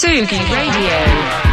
Sugi Radio.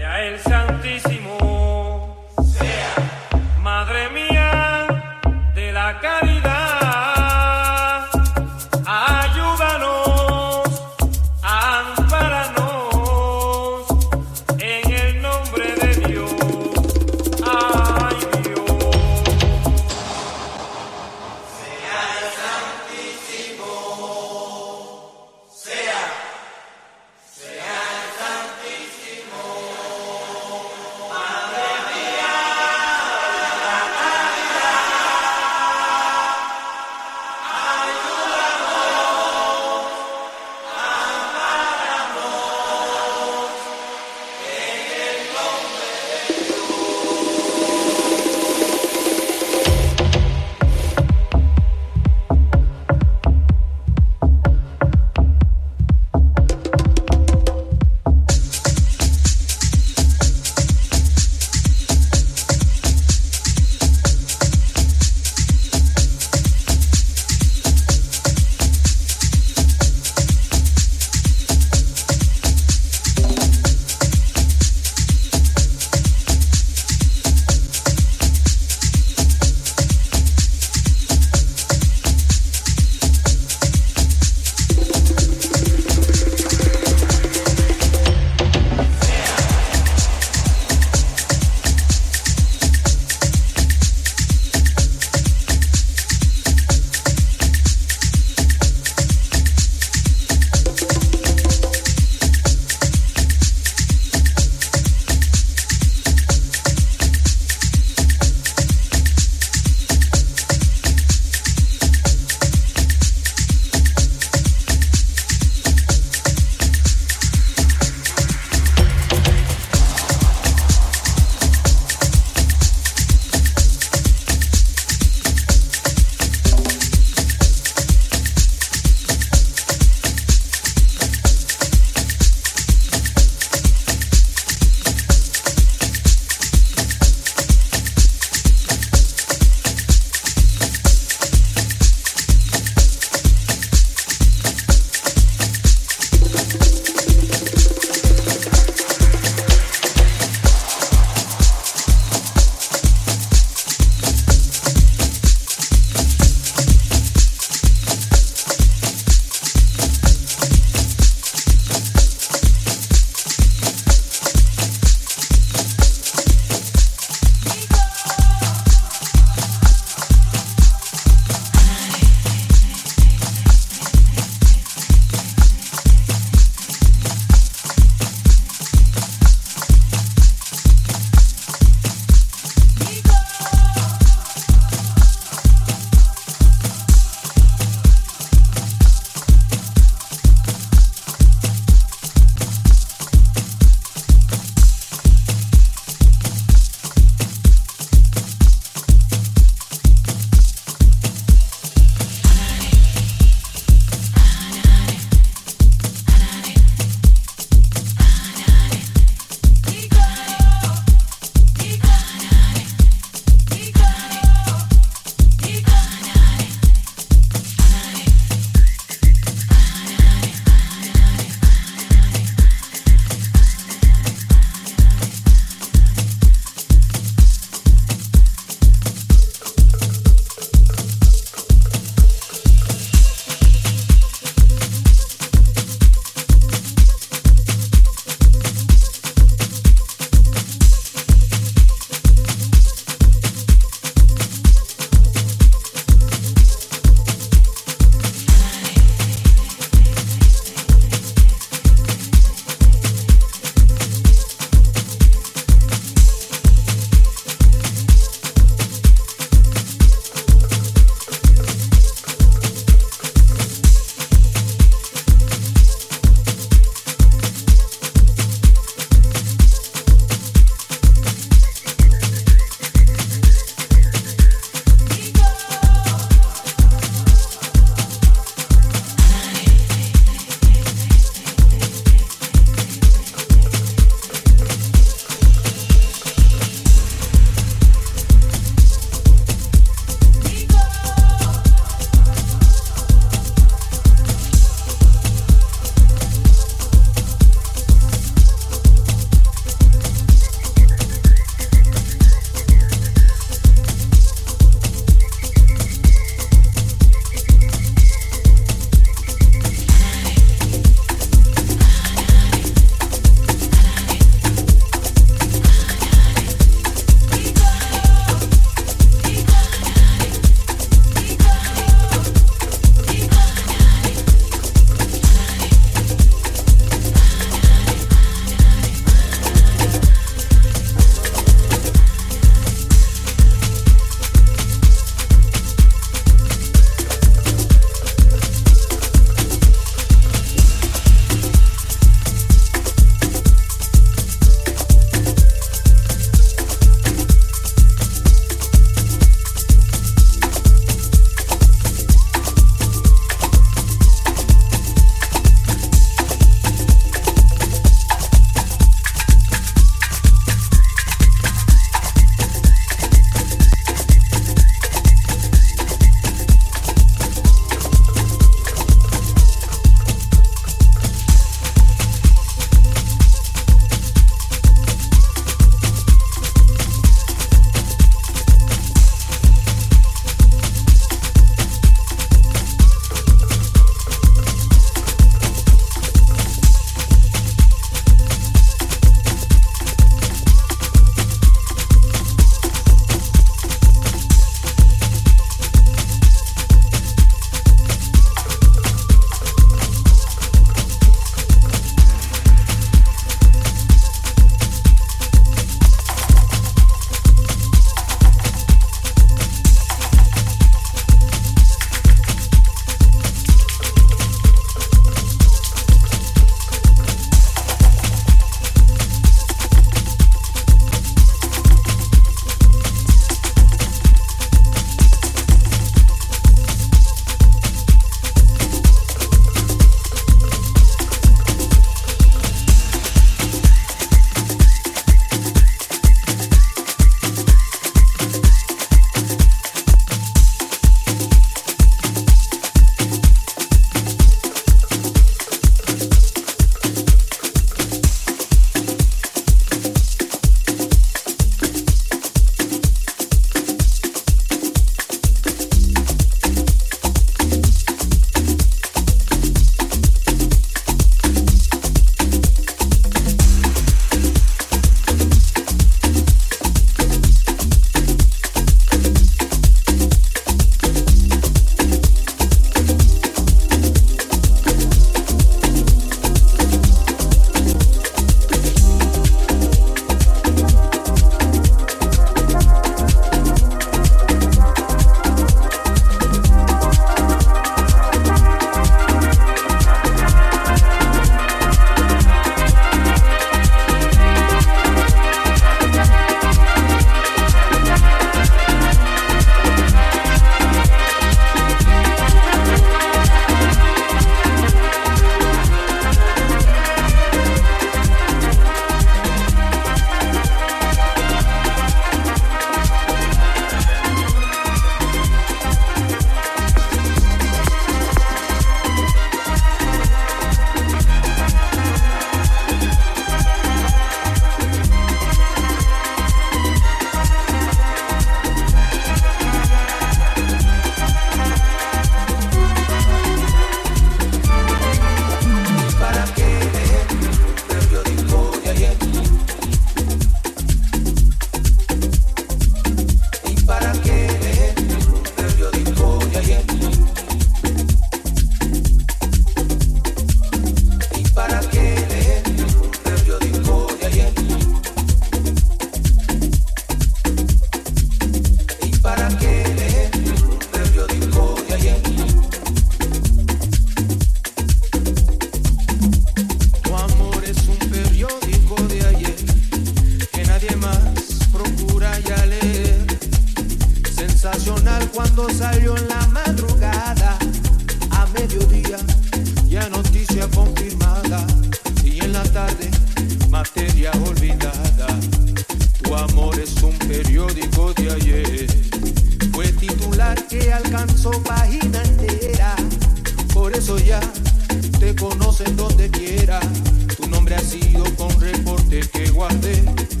Guardé.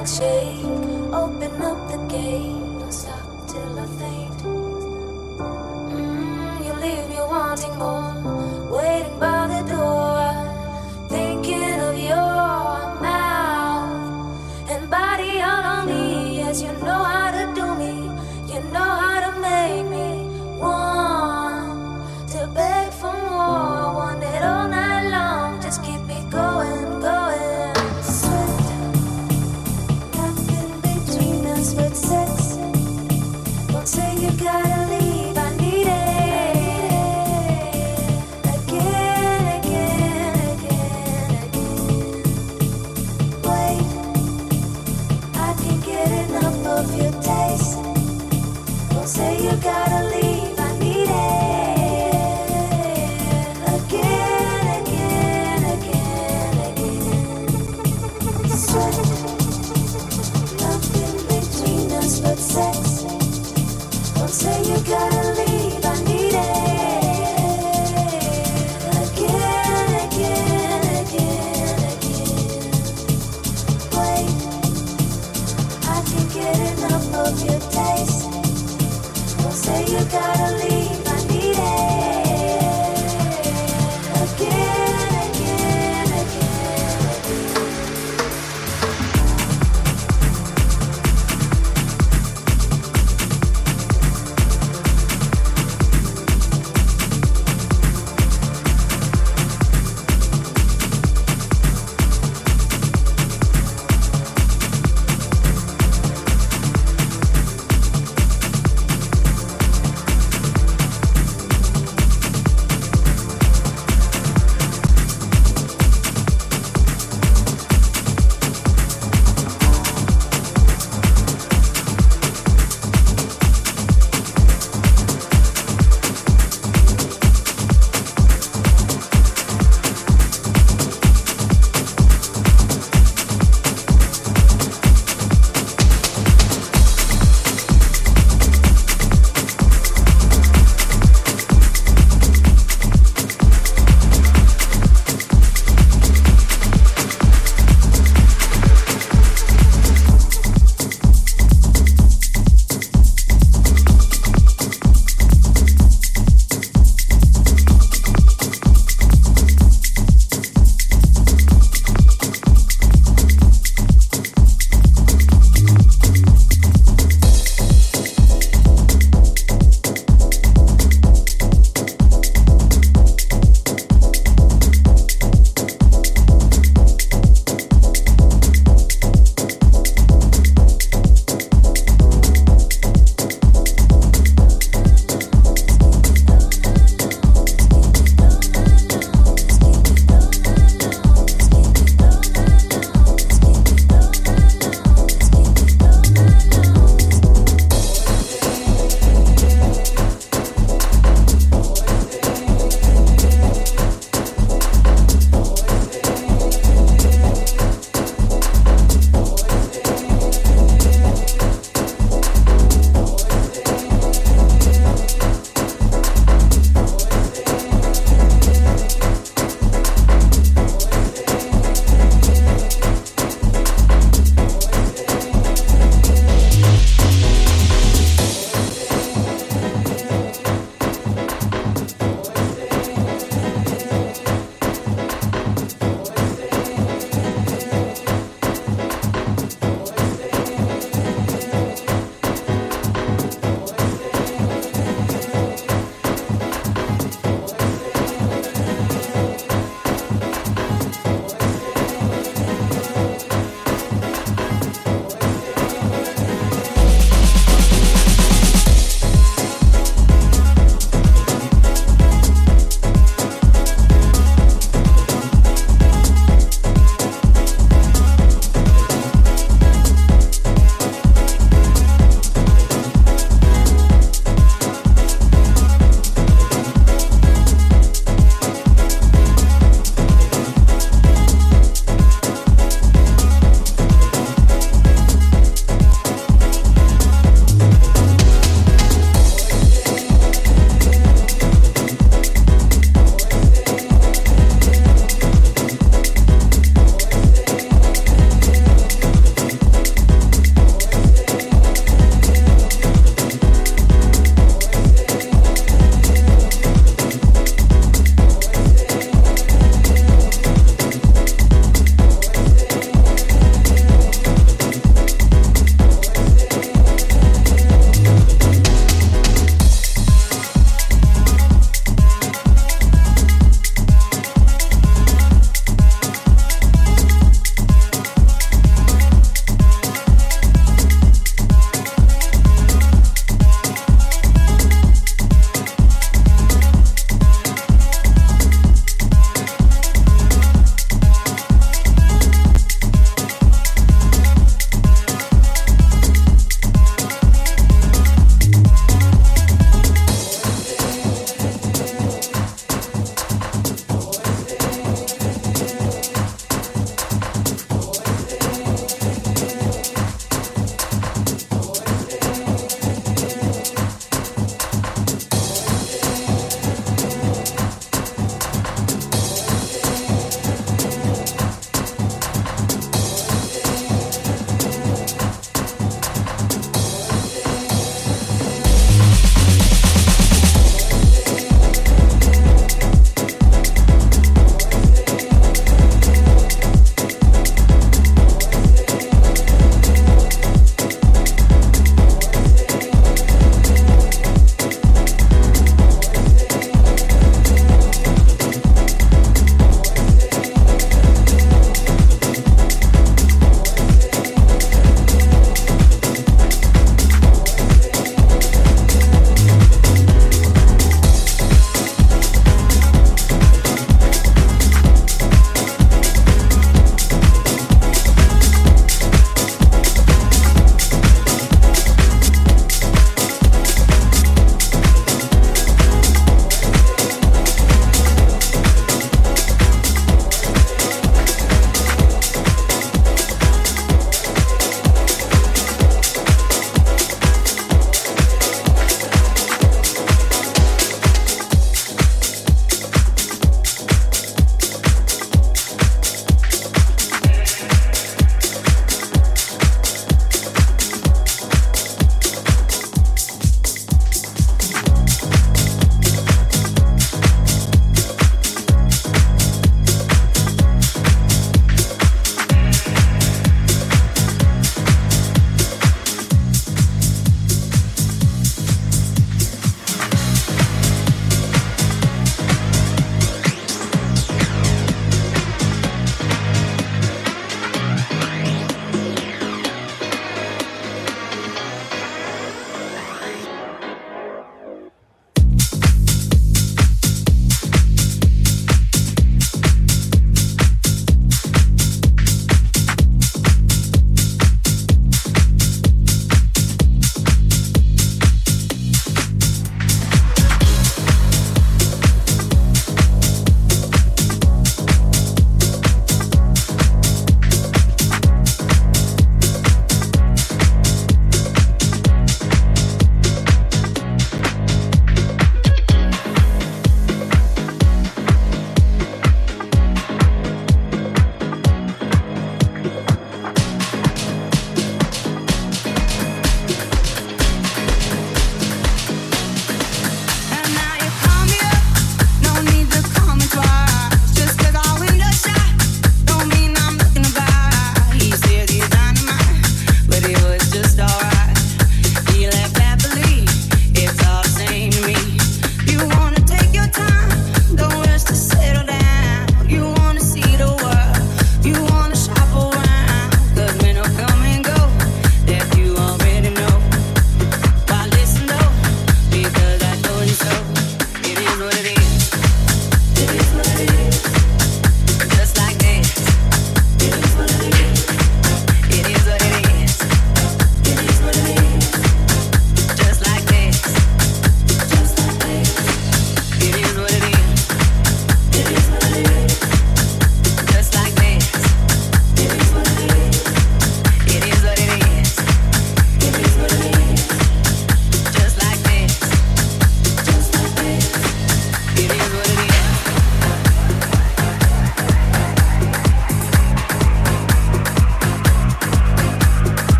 like shade.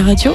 Radio,